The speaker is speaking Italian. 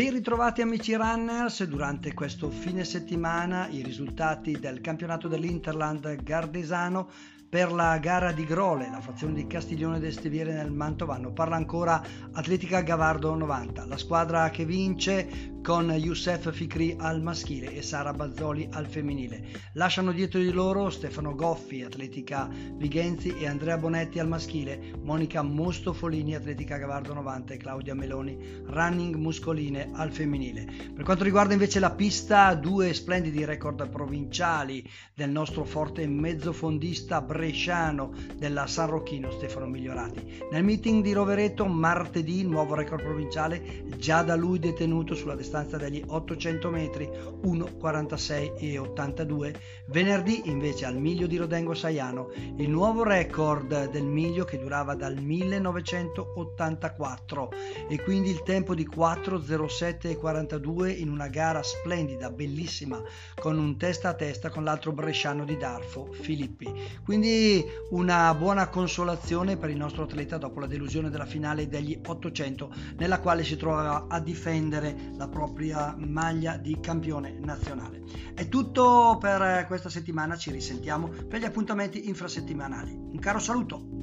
Ben ritrovati amici runners, durante questo fine settimana i risultati del campionato dell'Interland Gardesano per la gara di Grole, la frazione di Castiglione del Steviere nel Mantovano. Parla ancora Atletica Gavardo 90, la squadra che vince con Youssef Fikri al maschile e Sara Bazzoli al femminile. Lasciano dietro di loro Stefano Goffi, Atletica Vigenzi e Andrea Bonetti al maschile, Monica Mostofolini, Atletica Gavardo 90 e Claudia Meloni, Running Muscoline al femminile. Per quanto riguarda invece la pista, due splendidi record provinciali del nostro forte mezzofondista bresciano della San Rocchino Stefano Migliorati. Nel meeting di Rovereto martedì nuovo record provinciale già da lui detenuto sulla distanza degli 800 metri 1,46 e 82. Venerdì invece al miglio di Rodengo Saiano il nuovo record del miglio che durava dal 1984 e quindi il tempo di 4,07 e 42 in una gara splendida, bellissima con un testa a testa con l'altro bresciano di Darfo, Filippi. Quindi una buona consolazione per il nostro atleta dopo la delusione della finale degli 800 nella quale si trovava a difendere la propria maglia di campione nazionale. È tutto per questa settimana, ci risentiamo per gli appuntamenti infrasettimanali. Un caro saluto!